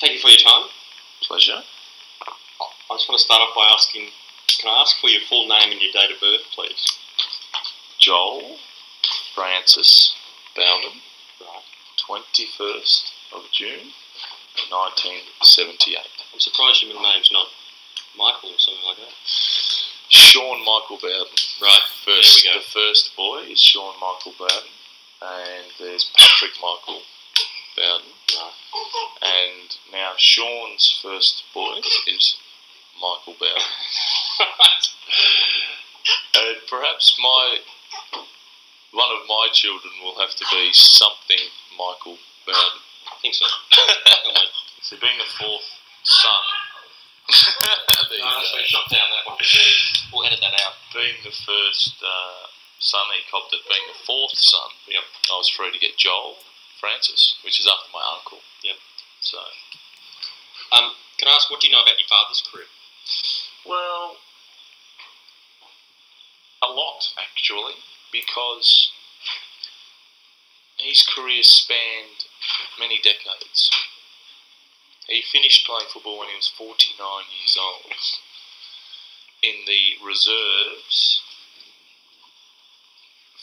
Thank you for your time. Pleasure. I just want to start off by asking, can I ask for your full name and your date of birth, please? Joel Francis Bowden, Right. 21st of June, 1978. I'm surprised your middle name's not Michael or something like that. Sean Michael Bowden. Right. First, There we go. The first boy is Sean Michael Bowden, and there's Patrick Michael Bowden, and now Sean's first boy is Michael Bowden. Uh, perhaps my one of my children will have to be something Michael Bowden. I think so. So being the fourth son. there No, that's go. shot down that one. We'll edit that out. Being the first uh, son he copped it, being the fourth son, Yep. I was free to get Joel Francis, which is after my uncle. Yep. So, Um, can I ask, what do you know about your father's career? well, a lot actually, because his career spanned many decades. He finished playing football when he was 49 years old in the reserves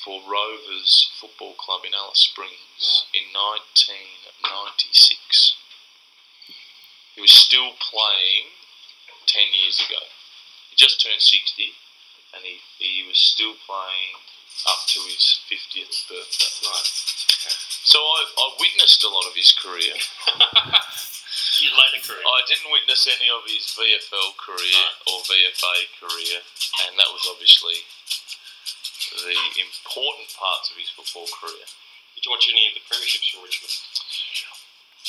for Rovers Football Club in Alice Springs in 1996. He was still playing 10 years ago. He just turned 60 and he, he was still playing up to his 50th birthday. Right. So I, I witnessed a lot of his career. Your later career. I didn't witness any of his VFL career or VFA career, and that was obviously the important parts of his football career. Did you watch any of the premierships for Richmond?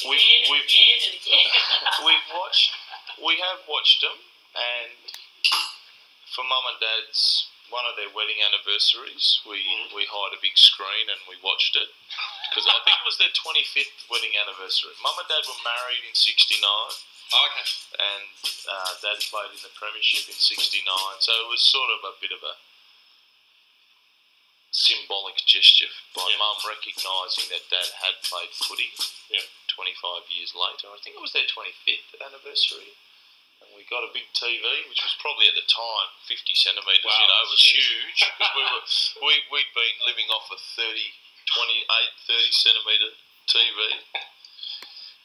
We've, we've, we've watched, we have watched them, and for mum and dad's one of their wedding anniversaries, we Mhm. we hired a big screen and we watched it because I think it was their 25th wedding anniversary. Mum and dad were married in '69 Oh, okay. and uh, Dad played in the Premiership in '69, so it was sort of a bit of a symbolic gesture by Yeah. Mum recognising that Dad had played footy. Yeah. 25 years later, I think it was their 25th anniversary, and we got a big TV, which was probably at the time 50 centimetres. Wow, you know, it was that's huge because we were we we'd been living off a 30, 28, 30 centimetre TV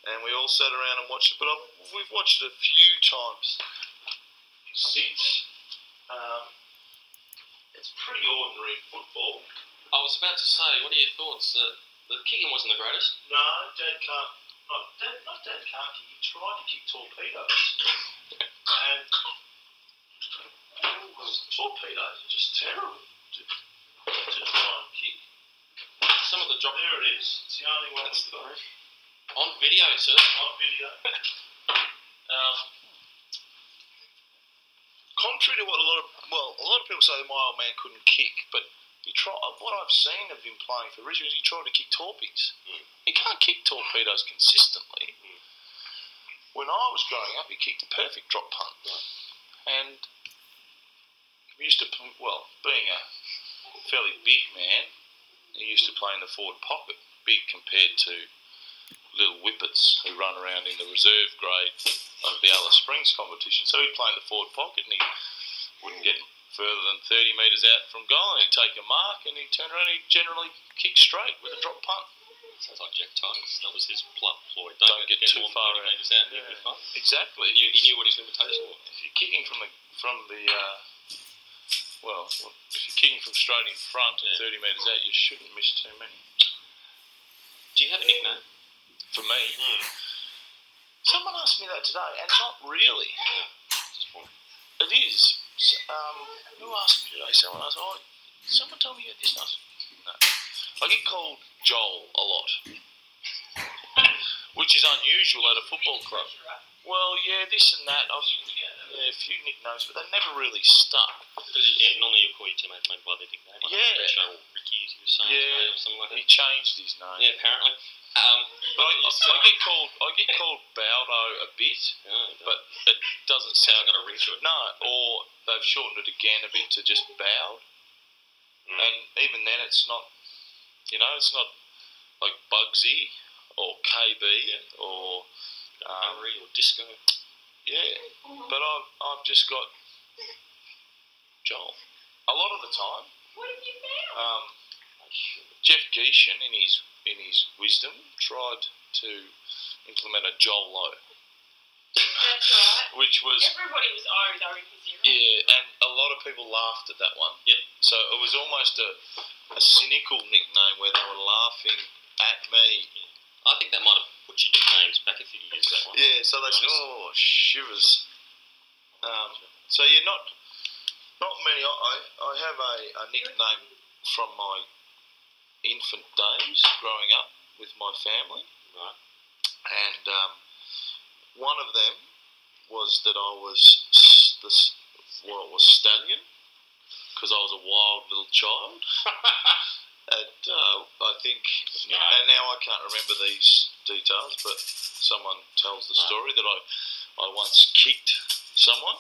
and we all sat around and watched it. But I've, we've watched it a few times since. Um, it's pretty ordinary football. I was about to say, what are your thoughts? Uh, the kicking wasn't the greatest. No, Dad can't. Not Dad, not Dad can't kick. He tried to kick torpedoes, and torpedoes are just terrible to, to try and kick. Some of the drop There it is. It's the only one That's we've on video, sir. on video. um, contrary to what a lot of well, a lot of people say that my old man couldn't kick, but he try what I've seen of him playing for Richmond is he tried to kick torpedoes. Mm. He can't kick torpedoes consistently. Mm. When I was growing up, he kicked a perfect drop punt, and he used to well, being a fairly big man, he used to play in the forward pocket, big compared to little whippets who run around in the reserve grade of the Alice Springs competition. So he'd play in the forward pocket and he wouldn't get further than 30 metres out from goal. And he'd take a mark and he'd turn around and he'd generally kick straight with a drop punt. Sounds like Jack Titus. That was his plot ploy. Don't get too far out. metres out. Yeah. you'll be fine. Exactly. He knew, he knew what his limitations were. If you're kicking from the from the uh, well, if you're kicking from straight in front and Yeah. 30 metres out, you shouldn't miss too many. Do you have a nickname? For me, Mm. someone asked me that today, and not really. One. It is. Um, who asked me today? Someone asked, oh, someone told me you had this. I no. I get called Joel a lot, which is unusual at a football club. Well, yeah, this and that. I've yeah, a few nicknames, but they never really stuck. Because yeah, normally you call your teammates by their nickname. Yeah. Richo or Ricky, as saying Yeah. or something like He changed his name. Yeah, apparently. Um, But I, I, I get called I get called Baldo a bit, oh, but it doesn't sound got a ring to it. no. Or they've shortened it again a bit to just Bowd, Mm. and even then it's not. You know, it's not like Bugsy or KB or um, disco. Yeah, but I've I've just got Joel. A lot of the time, What have you found? um, Jeff Gieschen, in his in his wisdom, tried to implement a Joel Low, That's right. which was Everybody was oh, they were in his era. yeah, and a lot of people laughed at that one. Yep. So it was almost a a cynical nickname where they were laughing at me. I think that might have put your nicknames back a few years. That one. Yeah, so they said, "Oh, shivers." Um, so you're not not many. I I I have a, a nickname from my infant days growing up with my family, Right. and um, one of them was that I was s- the s- well, was stallion because I was a wild little child. And uh, I think, and now I can't remember these details, but someone tells the story that I, I once kicked someone,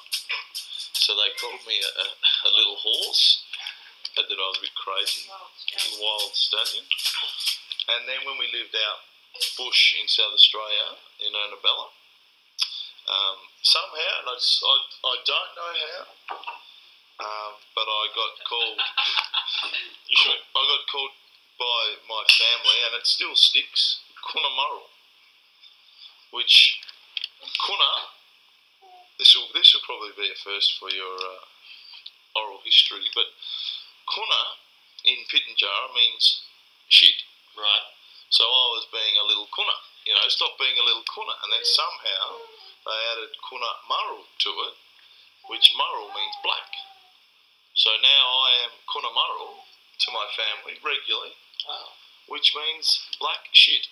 so they called me a, a little horse, that I was a bit crazy, wild stallion. And then when we lived out bush in South Australia, in Ernabella, um, somehow, and I, just, I, I don't know how, um, but I got called sure? I got called by my family, and it still sticks. Cunnamural, which Cunna. This will this will probably be a first for your uh, oral history, but Cunna in Pitjantjatjara means shit. Right. So I was being a little kuna. you know, stop being a little kuna. and then somehow they added Cunna Murrel to it, which Murrel means black. So now I am Cunna Murrel to my family regularly, Oh. which means black shit.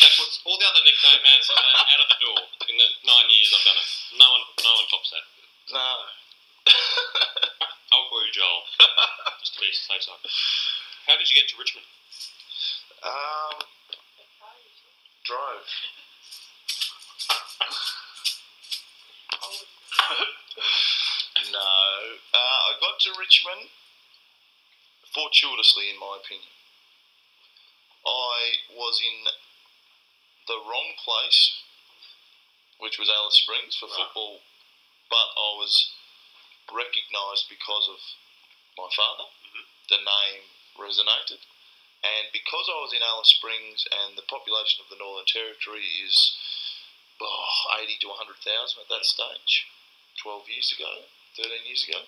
That was all the other nickname answers are out of the door. In the nine years I've done it, no one, no one tops that. No. I'll call you Joel, just to be safe side. How did you get to Richmond? um, drove. no. Uh, I got to Richmond fortuitously, in my opinion. I was in the wrong place, which was Alice Springs for Right. football, but I was recognised because of my father. Mhm. The name resonated. And because I was in Alice Springs and the population of the Northern Territory is oh, 80 to 100,000 at that stage, 12 years ago, 13 years ago,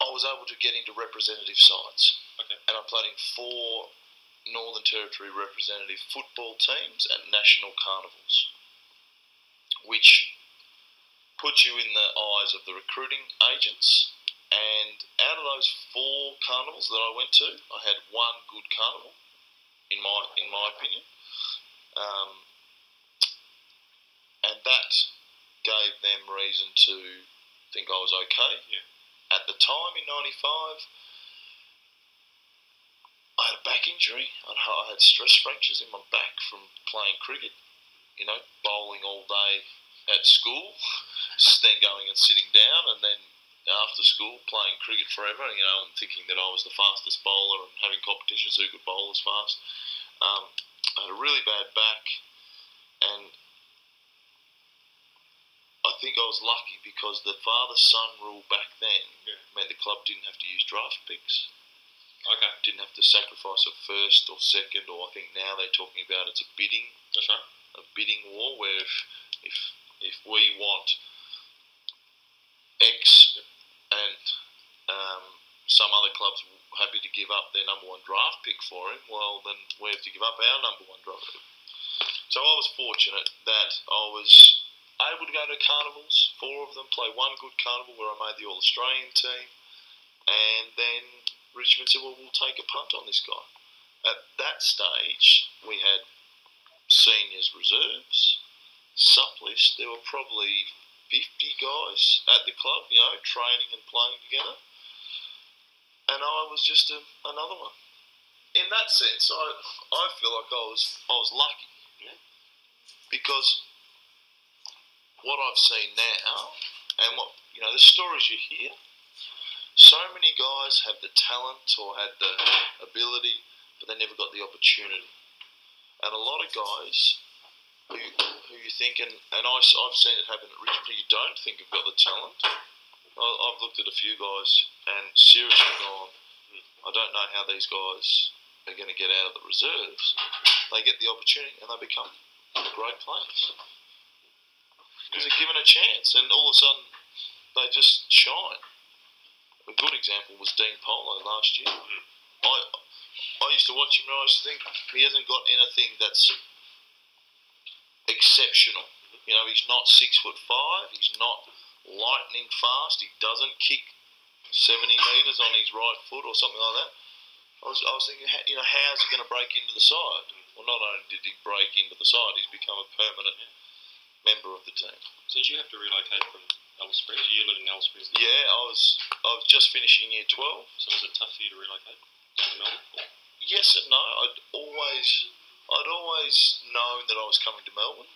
I was able to get into representative sides. Okay. And I played in four Northern Territory representative football teams and national carnivals, which puts you in the eyes of the recruiting agents. And out of those four carnivals that I went to, I had one good carnival, in my in my opinion, um, and that gave them reason to think I was okay. Yeah. At the time in '95, I had a back injury. I had stress fractures in my back from playing cricket. You know, bowling all day at school, then going and sitting down, and then after school playing cricket forever. You know, and thinking that I was the fastest bowler and having competitions who could bowl as fast. Um, I had a really bad back, and I think I was lucky because the father-son rule back then Yeah. meant the club didn't have to use draft picks Okay, didn't have to sacrifice a first or second, or I think now they're talking about it's a bidding that's right. a bidding war where if if if we want X and um, some other clubs happy to give up their number one draft pick for him, well then we have to give up our number one draft pick. So I was fortunate that I was able to go to carnivals, four of them, play one good carnival where I made the All Australian team, and then Richmond said, "Well, we'll take a punt on this guy." At that stage, we had seniors reserves, sup list. There were probably 50 guys at the club, you know, training and playing together. And I was just a, another one. In that sense, I, I feel like I was I was lucky. Because what I've seen now and what you know, the stories you hear, so many guys have the talent or had the ability, but they never got the opportunity. And a lot of guys who, who you think, and, and I, I've seen it happen at Richmond, you don't think you've got the talent. I, I've looked at a few guys and seriously gone, I don't know how these guys are going to get out of the reserves. They get the opportunity and they become great players. Because they're given a chance, and all of a sudden they just shine. A good example was Dean Polo last year. Hmm. I I used to watch him and I used to think he hasn't got anything that's exceptional. You know, he's not six foot five. He's not lightning fast. He doesn't kick seventy meters on his right foot or something like that. I was, I was thinking, you know, how's he going to break into the side? Well, not only did he break into the side, he's become a permanent member of the team. So did you have to relocate from Alice Springs? You lived in Alice Springs. Yeah, I was I was just finishing year twelve. So was it tough for you to relocate down to Melbourne? Yes and no. I'd always I'd always known that I was coming to Melbourne.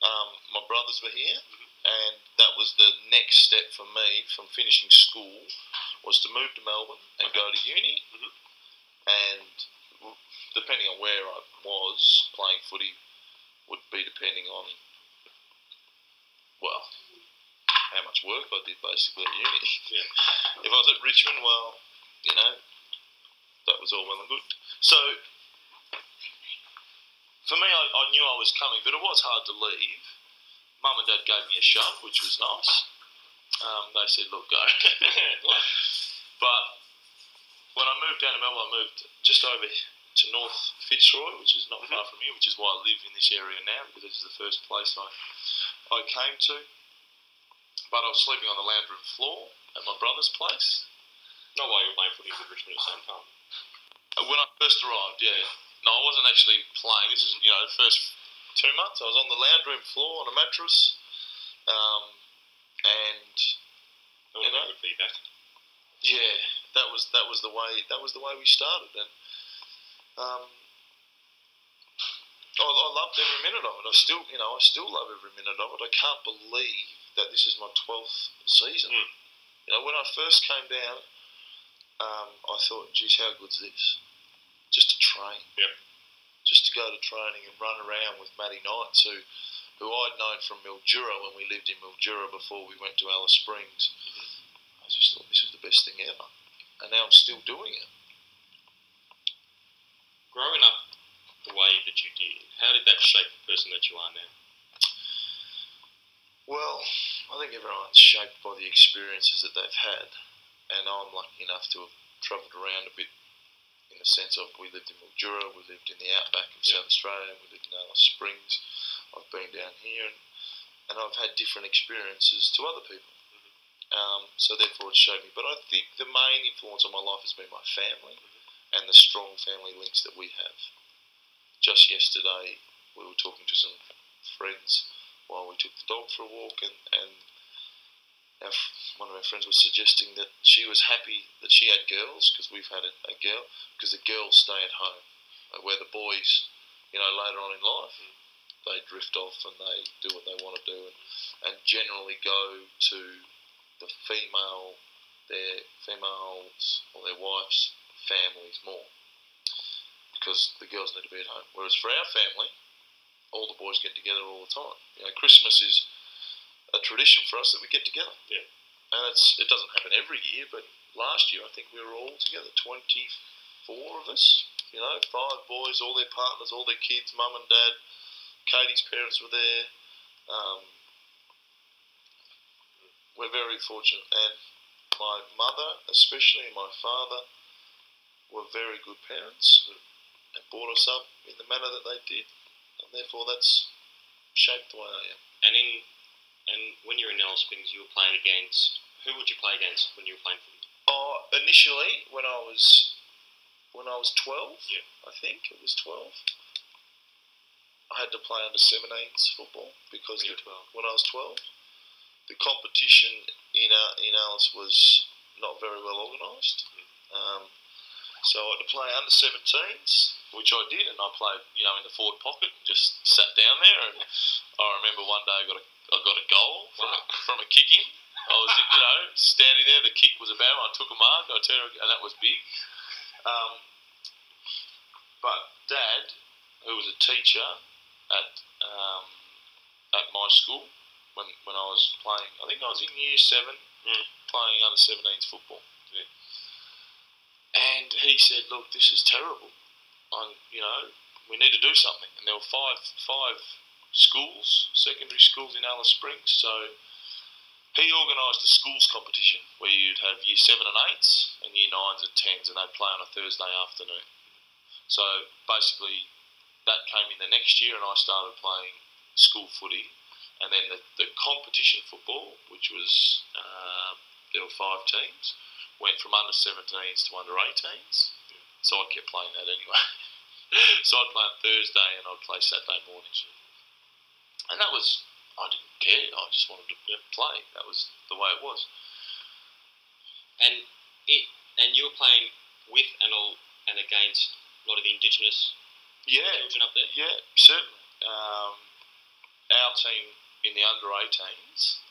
Um, my brothers were here, and that was the next step for me from finishing school was to move to Melbourne and go to uni. Mhm. And depending on where I was playing footy, would be depending on well how much work I did basically at uni. Yeah. If I was at Richmond, well, you know, that was all well and good. So, for me, I, I knew I was coming, but it was hard to leave. Mum and Dad gave me a shove, which was nice. Um, they said, "Look, go." but when I moved down to Melbourne, I moved just over to North Fitzroy, which is not far from here, which is why I live in this area now, because this is the first place I I came to. But I was sleeping on the lounge room floor at my brother's place. Not while you were playing footy with Richmond at the same time. Uh, When I first arrived, yeah. No, I wasn't actually playing. This is, you know, the first two months. I was on the lounge room floor on a mattress. Um, and That You know? been good feedback. yeah, that was that was the way that was the way we started. And um, I, I loved every minute of it. I still, you know, I still love every minute of it. I can't believe that this is my twelfth season. Mm. You know, when I first came down, um, I thought, geez, how good's this? Just to train. Yep. Just to go to training and run around with Matty Knights, who, who I'd known from Mildura when we lived in Mildura before we went to Alice Springs. I just thought this was the best thing ever. And now I'm still doing it. Growing up the way that you did, how did that shape the person that you are now? Well, I think everyone's shaped by the experiences that they've had, and I'm lucky enough to have travelled around a bit the sense of we lived in Mildura, we lived in the outback of South Australia, we lived in Alice Springs, I've been down here, and, and I've had different experiences to other people. Um, so therefore, it's shaped me. But I think the main influence on my life has been my family and the strong family links that we have. Just yesterday, we were talking to some friends while we took the dog for a walk, and, and our, one of our friends was suggesting that she was happy that she had girls because we've had a, a girl because the girls stay at home, uh, where the boys, you know, later on in life, they drift off and they do what they want to do, and, and generally go to the female, their females or their wives' families more because the girls need to be at home. Whereas for our family, all the boys get together all the time. You know, Christmas is a tradition for us that we get together. Yeah. And it's it doesn't happen every year, but last year I think we were all together, twenty four of us. You know, five boys, all their partners, all their kids, mum and dad. Katie's parents were there. Um, we're very fortunate, and my mother, especially, and my father, were very good parents and brought us up in the manner that they did, and therefore that's shaped the way I am. And in and when you were in Alice Springs, you were playing against who would you play against when you were playing footy? Oh, initially, when I was when I was twelve, Yeah. I think it was twelve. I had to play under 17s football because When the, when I was twelve, the competition in uh, in Alice was not very well organised. Um, so I had to play under 17s, which I did, and I played, you know, in the forward pocket, and just sat down there. And I remember one day I got a I got a goal from, Wow. a, from a kick in. I was, you know, standing there. The kick was about. I took a mark. I turned, and that was big. Um, but Dad who was a teacher at um, at my school when when I was playing. I think I was in year seven, Mm. playing under 17s football. Yeah. And he said, "Look, this is terrible. I, you know, we need to do something." And there were five five schools, secondary schools in Alice Springs. So he organised a schools competition where you'd have year seven and eights and year nines and tens, and they'd play on a Thursday afternoon. So basically, that came in the next year, and I started playing school footy. And then the, the competition football, which was uh, there were five teams, went from under 17s to under 18s. So I kept playing that anyway. so I'd play on Thursday and I'd play Saturday mornings. And that was, I didn't care. I just wanted to play. That was the way it was. And it and you were playing with and all and against a lot of the indigenous Yeah, children up there. yeah, certainly. Um, our team in the under 18s,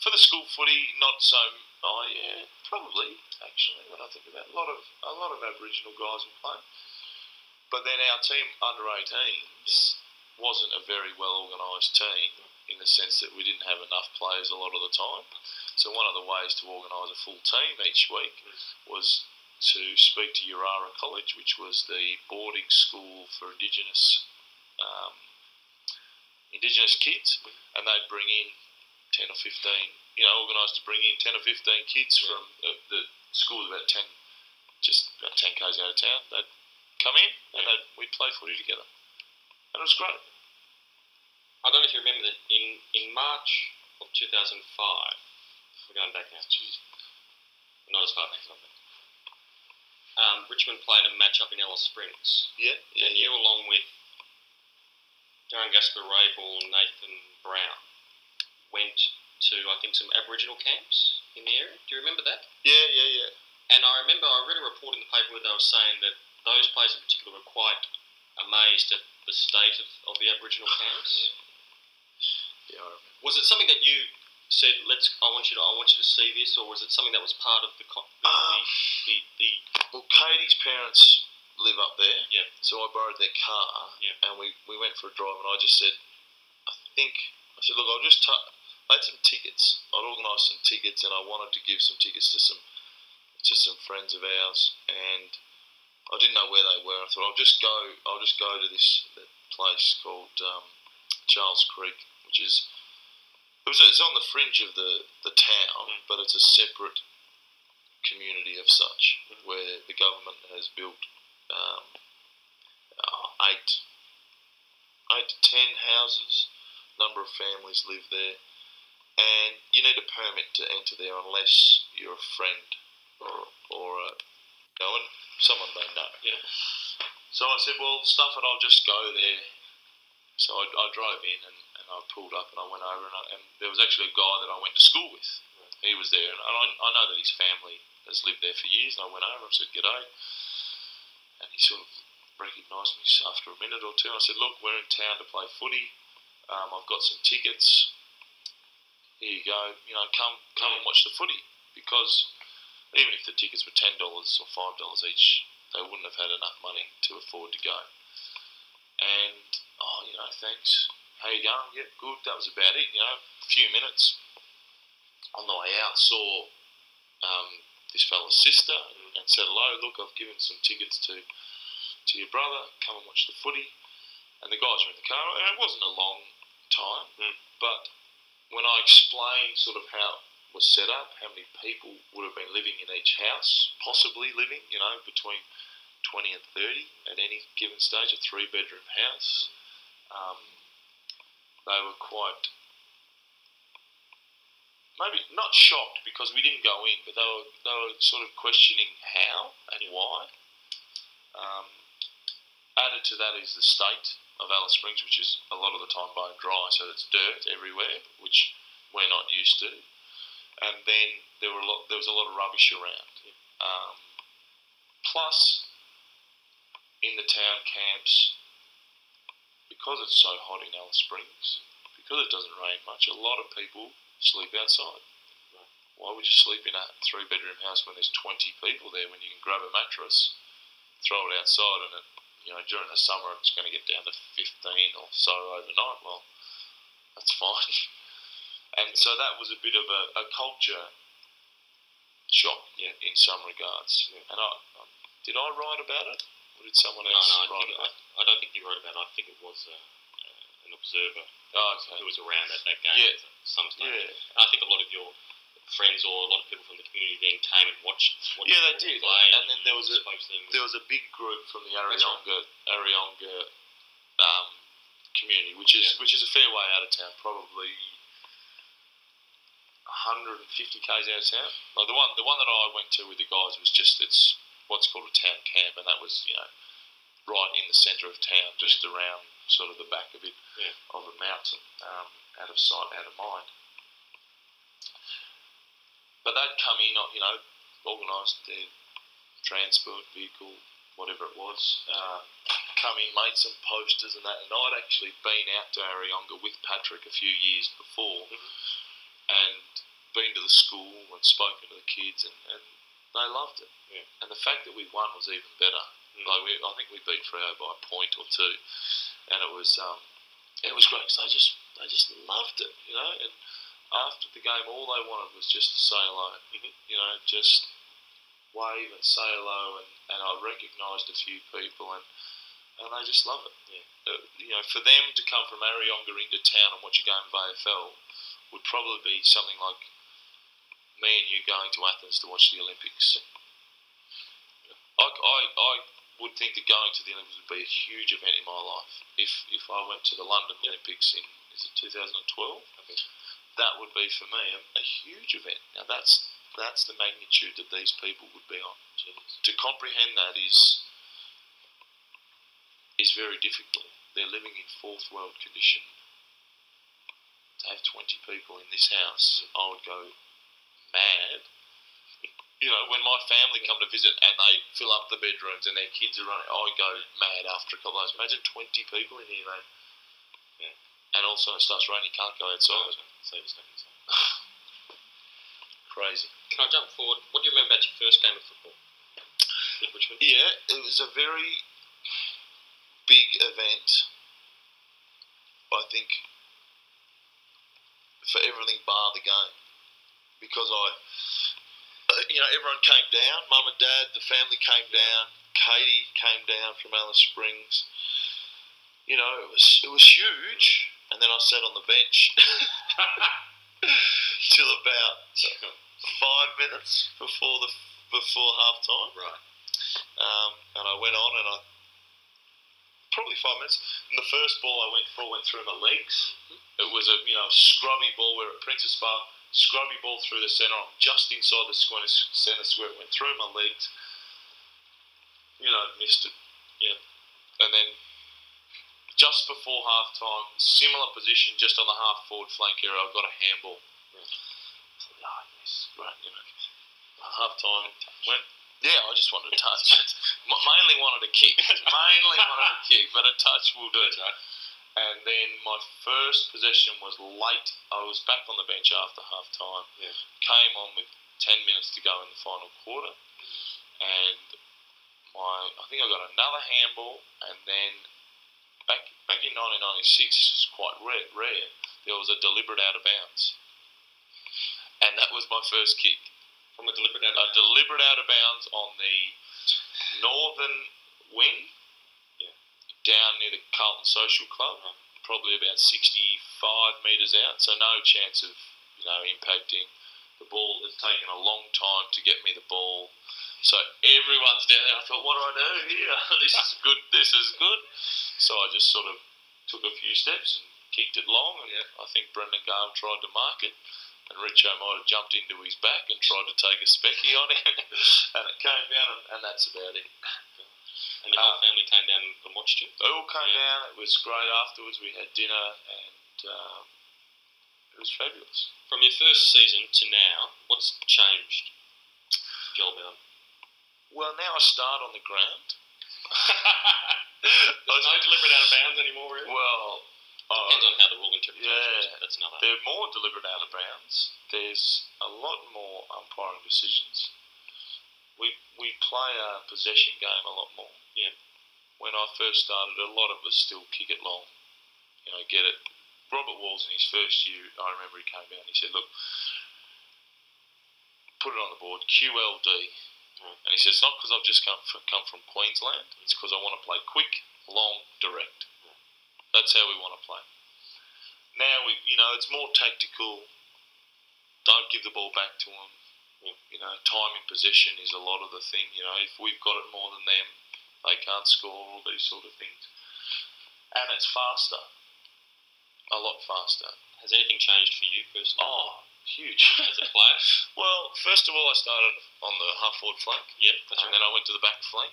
for the school footy, not so. Oh yeah, probably actually. When I think about it, a lot of a lot of Aboriginal guys were playing, but then our team under 18s wasn't a very well organised team in the sense that we didn't have enough players a lot of the time. So one of the ways to organise a full team each week was to speak to Yirara College, which was the boarding school for Indigenous um, Indigenous kids, and they'd bring in ten or fifteen. You know, organised to bring in ten or fifteen kids from the, the school about ten, just about ten k's out of town. They'd come in and they'd, we'd play footy together, and it was great. I don't know if you remember that in, in March of 2005, we're going back now. Not as far back as I think. Um, Richmond played a match up in Alice Springs, Yeah, and you, along with Darren Gaspar, Rabel, Nathan Brown, went to, I think, some Aboriginal camps in the area. Do you remember that? yeah, yeah, yeah. And I remember I read a report in the paper where they were saying that those players in particular were quite amazed at the state of, of the Aboriginal camps. Yeah, I remember. Was it something that you said, "Let's"? I want you to. I want you to see this, or was it something that was part of the the, Um, the, the, Well, Katie's parents live up there. Yeah. So I borrowed their car. Yeah. And we, we went for a drive, and I just said, I think I said, look, I'll just. T- I had some tickets. I'd organised some tickets, and I wanted to give some tickets to some to some friends of ours, and I didn't know where they were. I thought I'll just go. I'll just go to this place called um, Charles Creek, which is it was, it's on the fringe of the the town, Mm. but it's a separate community of such, Mhm. where the government has built um, uh, eight eight to ten houses. A Number of families live there, and you need a permit to enter there unless you're a friend or or a you know, someone they know. Yeah. So I said, well, stuff it. I'll just go there. So I, I drove in and, and I pulled up and I went over and, I, and there was actually a guy that I went to school with. He was there and I, I know that his family has lived there for years. And I went over and said, "G'day," and he sort of recognised me after a minute or two. I said, "Look, we're in town to play footy. Um, I've got some tickets. Here you go. You know, come come and watch the footy because even if the tickets were ten dollars or five dollars each, they wouldn't have had enough money to afford to go. And oh, you know, thanks. How you going? Yeah, good. That was about it. You know, a few minutes. On the way out, saw um, this fellow's sister and, and said hello. Look, I've given some tickets to to your brother. Come and watch the footy. And the guys were in the car. And it wasn't a long time, Mm. but when I explained sort of how it was set up, how many people would have been living in each house, possibly living, you know, between 20 and 30 at any given stage, a three bedroom house. Um, they were quite, maybe not shocked because we didn't go in, but they were, they were sort of questioning how and why. Um, added to that is the state of Alice Springs, which is a lot of the time bone dry, so it's dirt everywhere, which we're not used to. And then there were a lot, there was a lot of rubbish around. Um, plus, in the town camps, because it's so hot in Alice Springs, because it doesn't rain much, a lot of people sleep outside. Why would you sleep in a three bedroom house when there's 20 people there when you can grab a mattress, throw it outside, and it you know during the summer it's going to get down to 15 or so overnight. Well, that's fine. And so that was a bit of a, a culture shock Yeah. in some regards. Yeah. And I, um, did I write about it? Or did someone else no, I, write about I, it? I don't think you wrote about it. I think it was uh, uh, an observer Oh, okay. who was around at that game Yeah. at some stage. Yeah. And I think a lot of your friends or a lot of people from the community then came and watched. watched Yeah, they did. And then there was a- spoke to them. There was a big group from the right. Areyonga Areyonga um, community, which is Yeah. which is a fair way out of town, probably 150 k's out of town. Like the one the one that I went to with the guys was just it's what's called a town camp, and that was you know right in the centre of town, just around sort of the back of it Yeah. of a mountain, um, out of sight, out of mind. But they'd come in, you know, organised their transport vehicle, whatever it was, uh, come in, made some posters and that. And I'd actually been out to Areyonga with Patrick a few years before Mhm. and been to the school and spoken to the kids, and, and they loved it. Yeah. And the fact that we won was even better. Mm. Like we, I think we beat Freo by a point or two, and it was um, it was great 'cause they just they just loved it, you know. And after the game, all they wanted was just to say hello, Mhm. you know, just wave and say hello, and, and I recognised a few people, and and they just love it. Yeah. Uh, you know, for them to come from Areyonga into town and watch a game of AFL would probably be something like me and you going to Athens to watch the Olympics. I, I, I would think that going to the Olympics would be a huge event in my life. If if I went to the London Olympics in is it 2012, I think. That would be for me a, a huge event. Now that's that's the magnitude that these people would be on. To comprehend that is is very difficult. They're living in fourth world condition. To have 20 people in this house, I would go mad. You know, when my family come to visit and they fill up the bedrooms and their kids are running, I go mad after a couple of hours. Imagine 20 people in here, mate. Yeah. And also it starts raining, you can't go outside. You. Crazy. Can I jump forward? What do you remember about your first game of football? Yeah, it was a very big event. I think for everything bar the game, because I, uh, you know, everyone came down. Mum and Dad, the family came down. Katie came down from Alice Springs. You know, it was it was huge. And then I sat on the bench till about five minutes before the before half time. right. Um, and I went on and I probably five minutes. And the first ball I went for went through my legs. It was a you know scrubby ball. We're at Princes Park. Scrubby ball through the centre. I'm just inside the square, centre square. It went through my legs. You know, missed it. Yeah. And then just before half time, similar position, just on the half forward flank area, I've got a handball. Ah, right. I thought, oh, yes, great, you know. Half time went. Yeah, I just wanted a touch. Mainly wanted a kick. mainly wanted a kick, but a touch will do. And then my first possession was late. I was back on the bench after half time. Yeah. Came on with 10 minutes to go in the final quarter. Mm-hmm. And my I think I got another handball. And then back back in 1996, this is quite rare, rare, there was a deliberate out of bounds. And that was my first kick. From a deliberate out A deliberate out of bounds on the northern wing, Yeah. down near the Carlton Social Club, Right. probably about 65 metres out, so no chance of you know impacting. The ball has taken a long time to get me the ball, so everyone's down there. I thought, what do I do here? this is good. This is good. So I just sort of took a few steps and kicked it long, and Yeah. I think Brendan Gale tried to mark it. And Richo might have jumped into his back and tried to take a specky on him, and it came down, and, and that's about it. And the whole Uh, family came down and watched you? They all came Yeah. down. It was great afterwards. We had dinner, and um, it was fabulous. From your first season to now, what's changed, Joel Bell? Well, now I start on the ground. There's no deliberate out of bounds anymore, really? Well, Depends uh, on how the rule interpretation is. yeah. That's another. they're more deliberate out of bounds. There's a lot more umpiring decisions. We we play a possession game a lot more. Yeah. when I first started, a lot of us still kick it long. You know, get it. Robert Walls in his first year, I remember he came out and he said, "Look, put it on the board, QLD." Mm. And he said, "It's not because I've just come from, come from Queensland. It's because I want to play quick, long, direct. That's how we want to play." Now we, you know, it's more tactical. Don't give the ball back to them. You know, time in possession is a lot of the thing. You know, if we've got it more than them, they can't score. All these sort of things, and it's faster, a lot faster. Has anything changed for you personally Oh, huge. as a player? well, first of all, I started on the half forward flank, Yep, and right. then I went to the back flank.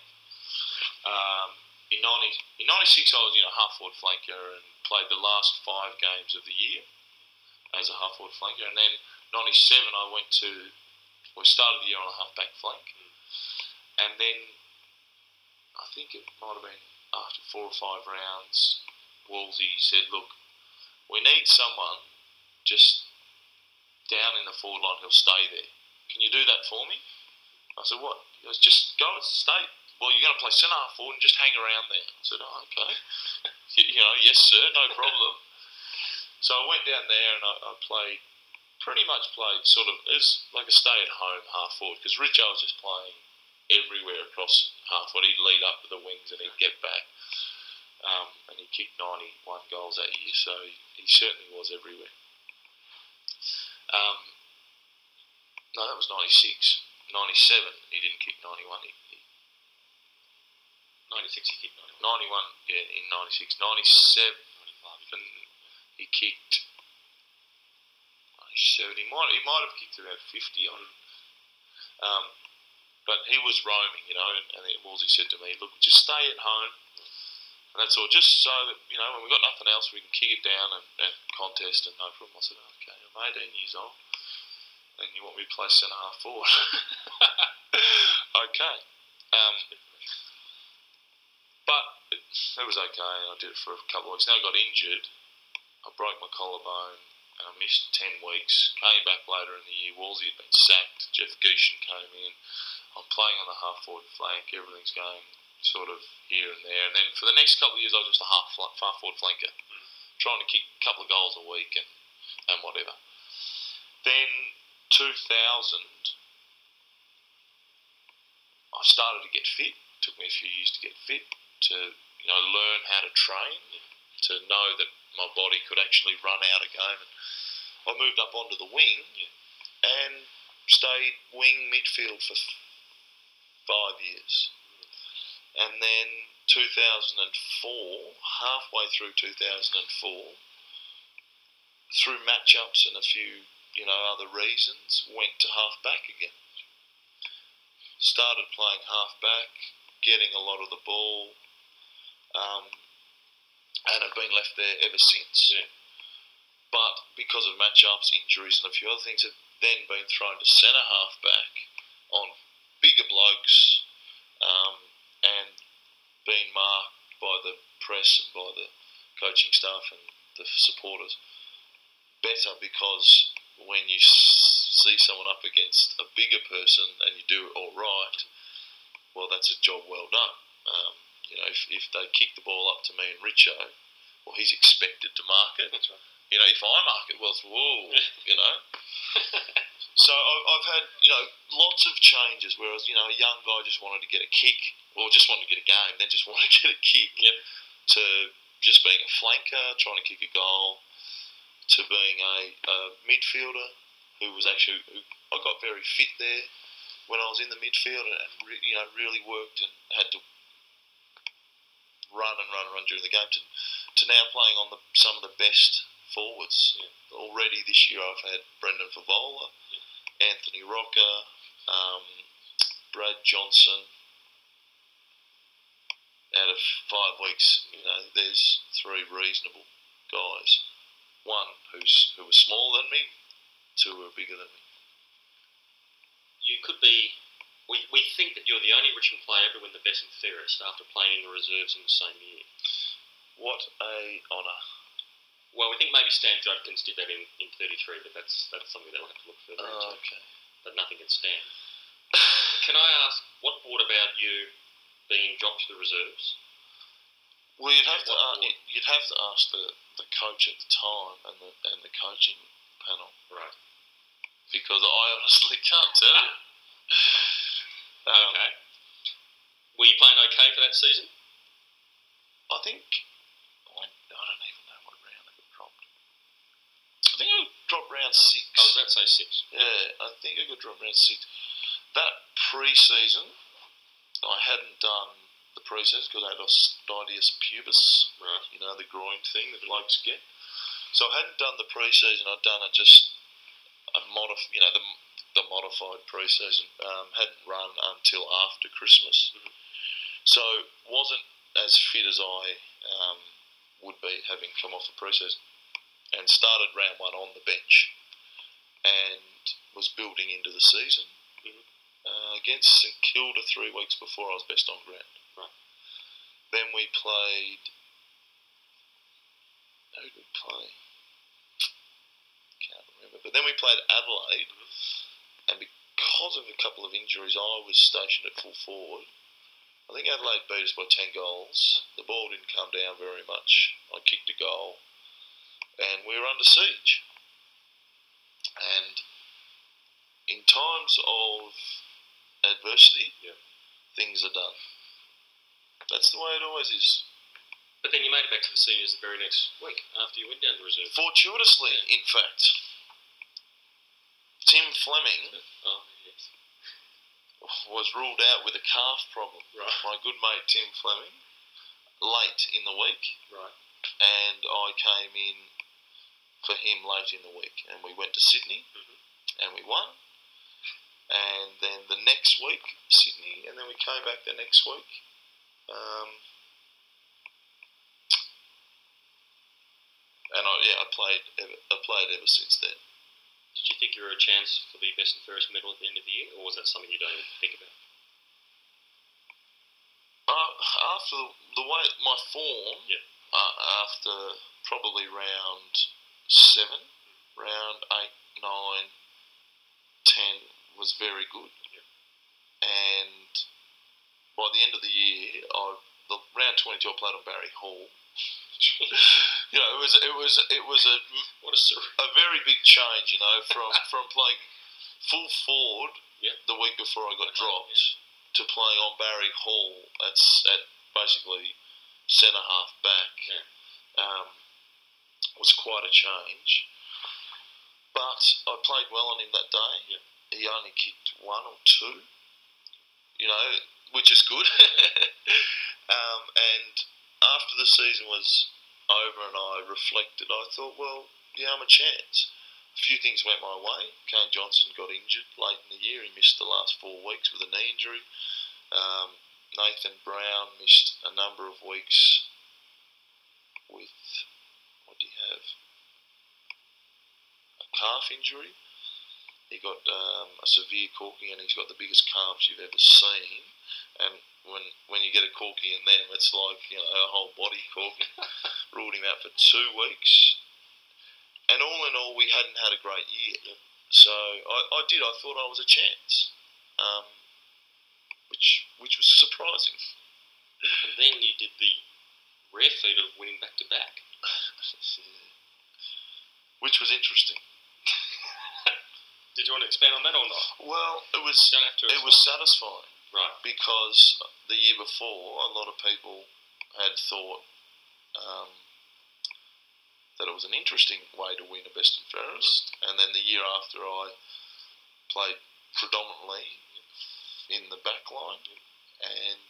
Um, in ninety in ninety six, I was you know half forward flanker and played the last five games of the year as a half forward flanker, and then ninety seven, I went to we started the year on a half back flank, and then I think it might have been after four or five rounds, Wolsey said, "Look, we need someone just down in the forward line. He'll stay there. Can you do that for me?" I said, "What?" He goes, "Just go and stay. Well, you're going to play centre half forward and just hang around there." I said, "Oh, okay. you, you know, yes, sir, no problem." so I went down there and I, I played. Pretty much played sort of as like a stay-at-home half forward because Richo was just playing everywhere across half forward. He'd lead up to the wings and he'd get back. Um, and he kicked 91 goals that year, so he, he certainly was everywhere. Um, no, that was 96. 97, he didn't kick 91. He, he, 96 you kicked 91. 91, yeah, in 96. 97, 95. he kicked 97. He might, he might have kicked about 50 on. Um, but he was roaming, you know, and, and he said to me, look, just stay at home. And that's all, just so that, you know, when we've got nothing else, we can kick it down and, and contest and no problem. I said, okay, I'm 18 years old, and you want me to play centre half forward. okay. Um, but it, was okay. I did it for a couple of weeks. Then I got injured. I broke my collarbone and I missed 10 weeks. Came back later in the year. Wolsey had been sacked. Jeff Gieschen came in. I'm playing on the half forward flank. Everything's going sort of here and there. And then for the next couple of years, I was just a half fl- far forward flanker, trying to kick a couple of goals a week and, and whatever. Then 2000, I started to get fit. took me a few years to get fit, to you know learn how to train, to know that my body could actually run out a game. And I moved up onto the wing and stayed wing midfield for five years. And then 2004, halfway through 2004, through matchups and a few, you know, other reasons, went to half back again. Started playing half back, getting a lot of the ball, um, and have been left there ever since. Yeah. But because of matchups, injuries, and a few other things, have then been thrown to centre half back on bigger blokes, um, and been marked by the press and by the coaching staff and the supporters better because when you see someone up against a bigger person and you do it all right, well, that's a job well done. Um, you know, if, if they kick the ball up to me and Richo, well, he's expected to mark it. That's right. You know, if I mark it, well, it's whoa, you know. So I- I've had, you know, lots of changes. Whereas, you know, a young guy just wanted to get a kick, or just wanted to get a game, then just wanted to get a kick. Yep. To just being a flanker, trying to kick a goal, to being a, a midfielder who was actually, who, I got very fit there when I was in the midfield and, and re, you know, really worked and had to run and run and run during the game. To, to now playing on the, some of the best forwards. Already this year, I've had Brendan Fevola, Anthony Rocca, um, Brad Johnson. Out of five weeks, you know, there's three reasonable guys. One who's who was smaller than me, two who are bigger than me. You could be. We, we think that you're the only Richmond player ever win the best and fairest after playing in the reserves in the same year. What a honour! Well, we think maybe Stan Judkins did that in, in 33, but that's that's something that we'll have to look further Oh, into. okay. But nothing can Stan. Can I ask what brought about you being dropped to the reserves Well, you'd have to uh, you'd- you'd have to ask the, the coach at the time and the and the coaching panel Right. because I honestly can't tell you. Um, Okay. Were you playing okay for that season? I think I, I don't even know what round I got dropped. I think I dropped round six. I was about to say six. Yeah, I think I got dropped round six. That pre-season, I hadn't done the pre-season because I had osteitis pubis, Right. you know, the groin thing that blokes get. So I hadn't done the pre-season. I'd done it just a modif, you know, the the modified pre-season. Um, hadn't run until after Christmas, Mhm. so wasn't as fit as I um, would be having come off the pre-season, and started round one on the bench, and was building into the season. Uh, against St Kilda three weeks before I was best on ground. Right. Then we played. Who did we play? Can't remember. But then we played Adelaide, and because of a couple of injuries, I was stationed at full forward. I think Adelaide beat us by 10 goals. The ball didn't come down very much. I kicked a goal, and we were under siege. And in times of adversity, Yeah. things are done. That's the way it always is. But then you made it back to the seniors the very next week after you went down to reserve. Fortuitously, in fact, Tim Fleming Oh, yes. was ruled out with a calf problem. Right. My good mate Tim Fleming, late in the week, Right. and I came in for him late in the week, and we went to Sydney, Mhm. and we won. And then the next week, Sydney, and then we came back the next week. Um, and I, yeah, I played. Ever, I played ever since then. Did you think you were a chance for the best and fairest medal at the end of the year, or was that something you don't even think about? Uh, after the way my form, Yeah. uh, after probably round seven, round eight, nine, ten was very good, Yeah. and by the end of the year, I the round twenty two I played on Barry Hall. you know, it was it was it was a What a a very big change, you know, from from playing full forward Yeah. the week before I got Okay, dropped to playing on Barry Hall at at basically centre half back. Yeah. Um, was quite a change, but I played well on him that day. Yeah. He only kicked one or two, you know, which is good. um, and after the season was over and I reflected, I thought, well, yeah, I'm a chance. A few things went my way. Kane Johnson got injured late in the year. He missed the last four weeks with a knee injury. Um, Nathan Brown missed a number of weeks with, what do you have? A calf injury. He got um, a severe corky and he's got the biggest calves you've ever seen. And when when you get a corky in them, it's like you know a whole body corky. Ruled him out for two weeks. And all in all, we hadn't had a great year. So I, I did. I thought I was a chance, um, which which was surprising. And then you did the rare feat of winning back to back. which was interesting. Did you want to expand on that or not? Well, it was You don't have to. it was satisfying right. because the year before, a lot of people had thought um, that it was an interesting way to win a best and fairest, and then the year after, I played predominantly in the back line, and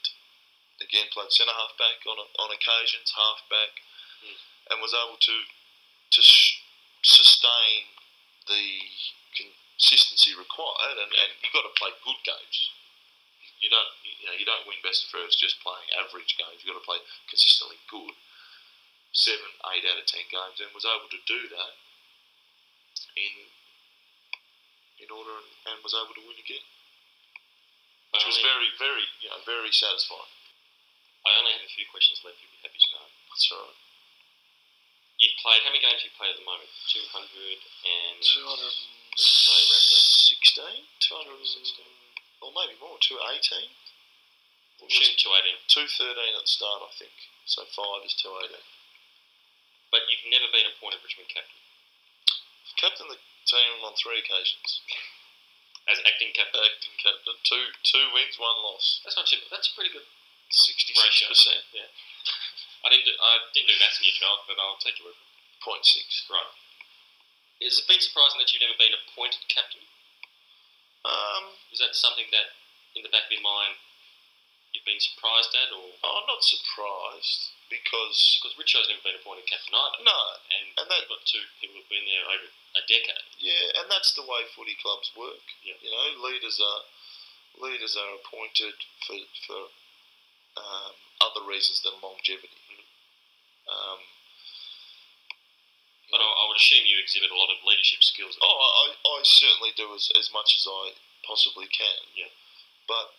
again played centre half back on on occasions, half back, Mm. and was able to to sh- sustain the consistency required, and, and you've got to play good games. You don't, you know, you don't win best of first just playing average games. You've got to play consistently good, seven, eight out of ten games, and was able to do that in in order and was able to win again, which was very, very, you know, very satisfying. I only have a few questions left. You'd be happy to know. That's all right. You've played how many games? You played at the moment? Two hundred and. 200 so around about 16, 216, or maybe more, Two eighteen. Two eighteen. Two thirteen at the start, I think. So 5 is 218. But you've never been appointed Richmond captain? I've captained the team on three occasions. As acting captain? Acting captain. Two, two wins, one loss. That's not cheap. That's a pretty good 66%. Ratio. Yeah. I didn't, do, I didn't do maths in your child, but I'll take your word for it. 0.6. Right. Has it been surprising that you've never been appointed captain? Um, Is that something that, in the back of your mind, you've been surprised at, or I'm not surprised because because Richo's never been appointed captain either, no, and, and that- we've got two people who've been there over a decade. yeah, and that's the way footy clubs work. Yeah. You know, leaders are leaders are appointed for for um, other reasons than longevity. Um, But I, I would assume you exhibit a lot of leadership skills. Oh, I, I certainly do as, as much as I possibly can. Yeah. But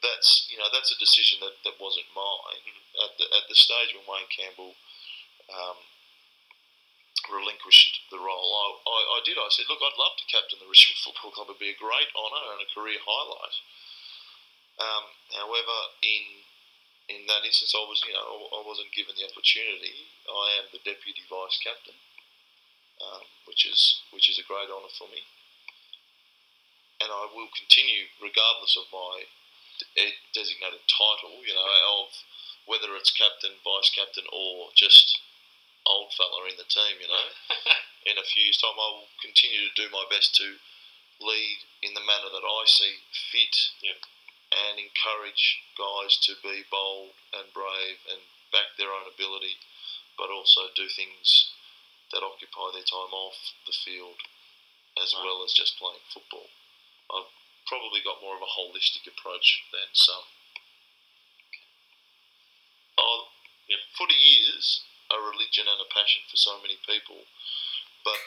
that's you know that's a decision that, that wasn't mine at the at the stage when Wayne Campbell um, relinquished the role. I, I, I did. I said, look, I'd love to captain the Richmond Football Club. It'd be a great honour and a career highlight. Um, however, in in that instance, I was you know I wasn't given the opportunity. I am the deputy vice captain um, which is which is a great honour for me. And I will continue, regardless of my de- eh, designated title, you know, of whether it's captain, vice captain, or just old fella in the team. You know, in a few years' time, I will continue to do my best to lead in the manner that I see fit, Yeah. And encourage guys to be bold and brave and back their own ability, but also do things that occupy their time off the field as Right. well as just playing football. I've probably got more of a holistic approach than some. Oh, Yep. footy is a religion and a passion for so many people, but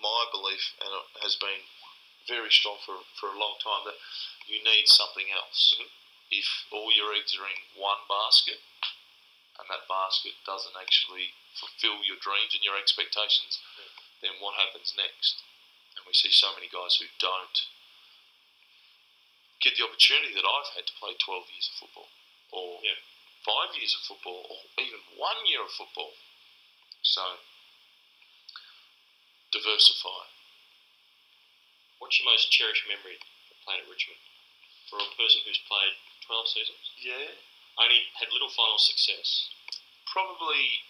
my belief, and it has been very strong for, for a long time, that you need something else. Mhm. If all your eggs are in one basket, and that basket doesn't actually fulfill your dreams and your expectations, then what happens next? And we see so many guys who don't get the opportunity that I've had to play 12 years of football, or Yeah. five years of football, or even one year of football. So, diversify. What's your most cherished memory of playing at Richmond? For a person who's played 12 seasons, Yeah. only had little final success. Probably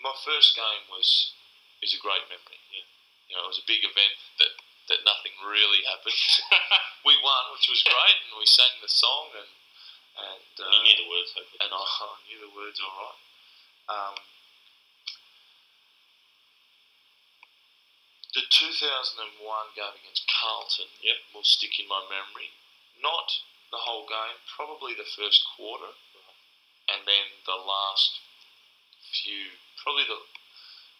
my first game was is a great memory. Yeah. You know, it was a big event that, that nothing really happened. we won, which was great, and we sang the song, and and uh, you knew the words, hopefully. and I, I knew the words all right. Um, the 2001 game against Carlton Yep. will stick in my memory. Not the whole game, probably the first quarter, and then the last few. Probably the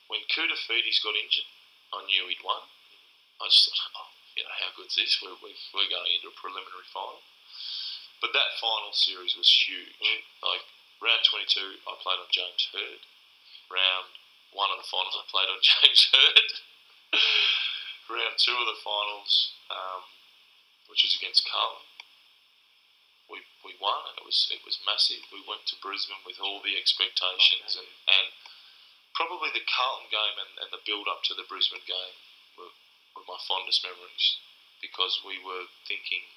when Koutoufides got injured, I knew he'd won. I just thought, oh, you know, how good's this? We're, we're, going into a preliminary final. But that final series was huge. Mm. Like round 22, I played on James Hird. Round one of the finals, I played on James Hird. round two of the finals, um, which was against Carlton, we, we won, and it was it was massive. We went to Brisbane with all the expectations, and, and probably the Carlton game and, and the build up to the Brisbane game were, were my fondest memories because we were thinking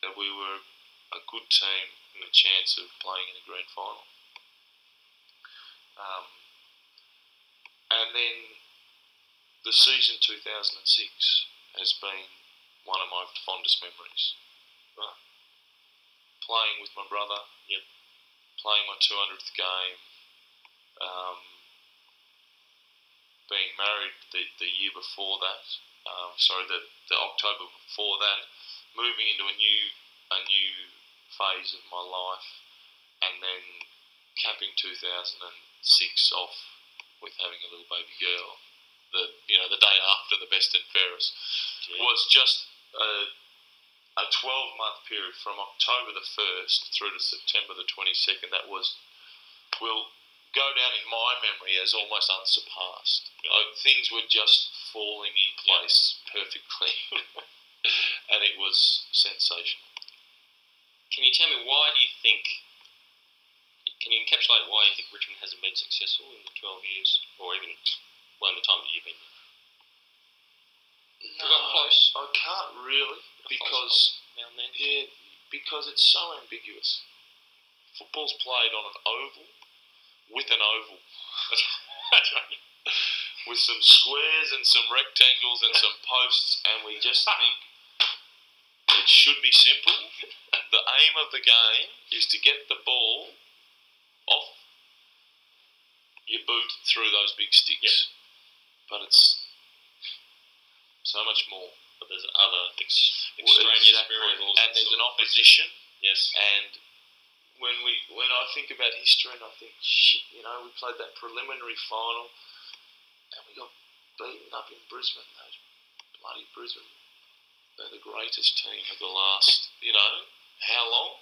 that we were a good team and a chance of playing in a grand final. Um, and then the season 2006 has been one of my fondest memories. Right. Playing with my brother. Yep. Playing my 200th game. Um, being married the, the year before that. Um, sorry, the, the October before that. Moving into a new a new phase of my life, and then capping 2006 off with having a little baby girl. The you know the day after the best and fairest Yeah. was just a, a 12 month period from October the 1st through to September the 22nd that was will go down in my memory as almost unsurpassed. Like, things were just falling in place perfectly, and it was sensational. Can you tell me why do you think? Can you encapsulate why you think Richmond hasn't been successful in the twelve years, or even well in the time that you've been there? No, We got close. I can't really because now and then. yeah, because it's so ambiguous. Football's played on an oval with an oval. with some squares and some rectangles and some posts, and we just think it should be simple. The aim of the game is to get the ball off your boot through those big sticks. But it's so much more. but there's other ex- Well, extraneous exactly. variables. and that there's an opposition. Yes. And when we when I think about history, and I think, shit, you know, we played that preliminary final, and we got beaten up in Brisbane. Those bloody Brisbane, they're the greatest team of the last, you know, how long?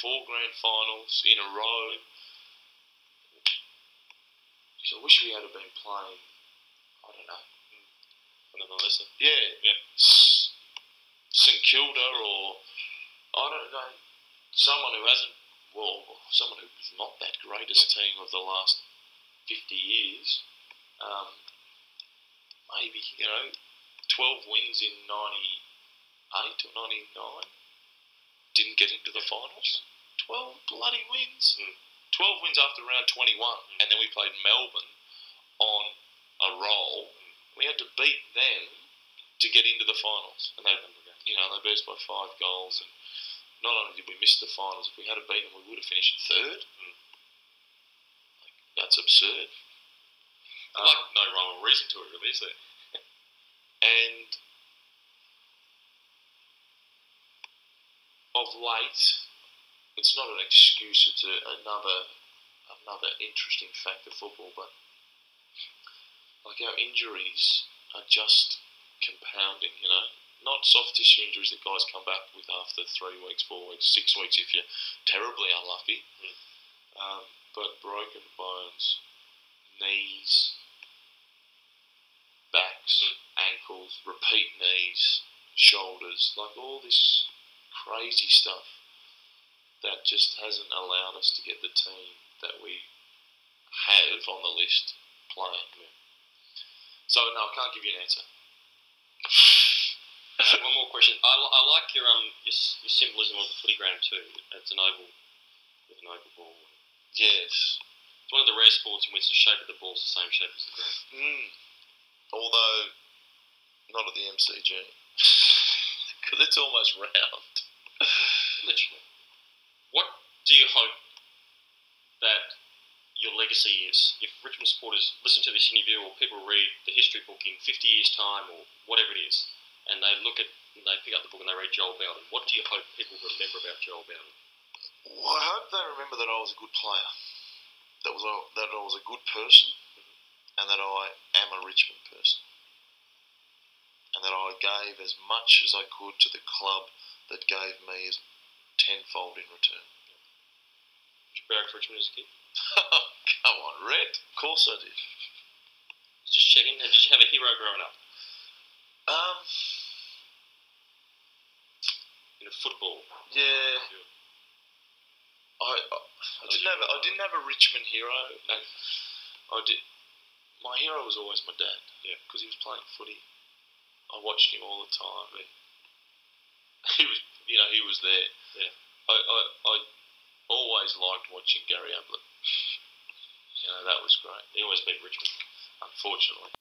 Four grand finals in a row. I wish we had have been playing. I know. Yeah, Yeah. St Kilda or I don't know, someone who hasn't, well, someone who's not that greatest team of the last fifty years. Um, maybe you know, twelve wins in ninety eight or ninety nine. Didn't get into the finals. Twelve bloody wins. Mm. Twelve wins after round twenty one, and then we played Melbourne on a roll. We had to beat them to get into the finals, and they, you know, they beat us by five goals. And not only did we miss the finals, if we had beaten them, we would have finished third. Mm. Like, that's absurd. Um, like no rhyme or reason to it, really, is there? and of late, it's not an excuse. It's a, another another interesting fact of football, but like our injuries are just compounding. You know, not soft tissue injuries that guys come back with after three weeks, four weeks, six weeks if you're terribly unlucky, Mm. um, but broken bones, knees, backs, ankles, repeat knees, shoulders, like all this crazy stuff that just hasn't allowed us to get the team that we have on the list playing. So no, I can't give you an answer. Uh, one more question. I, I like your um your, your symbolism of the footy ground too. It's an oval with an oval ball. Yes. It's one of the rare sports in which the shape of the ball is the same shape as the ground. Mm. Although not at the MCG because it's almost round. Literally. What do you hope that your legacy is? If Richmond supporters listen to this interview or people read the history book in 50 years' time or whatever it is, and they look at, they pick up the book and they read Joel Bowden, what do you hope people remember about Joel Bowden? Well, I hope they remember that I was a good player. That was a, that I was a good person, mm-hmm. and that I am a Richmond person, and that I gave as much as I could to the club that gave me as tenfold in return. Did you barrack for Richmond as a kid? Come on, Red. Of course I did. Just checking. Did you have a hero growing up Um, in a football? yeah. I, I, I didn't have a, I didn't have a Richmond hero, and I did. My hero was always my dad. Yeah. because he was playing footy. I watched him all the time. He was, you know, he was there. Yeah. I, I, I always liked watching Gary Ablett. You know, that was great. He always beat Richmond. Unfortunately.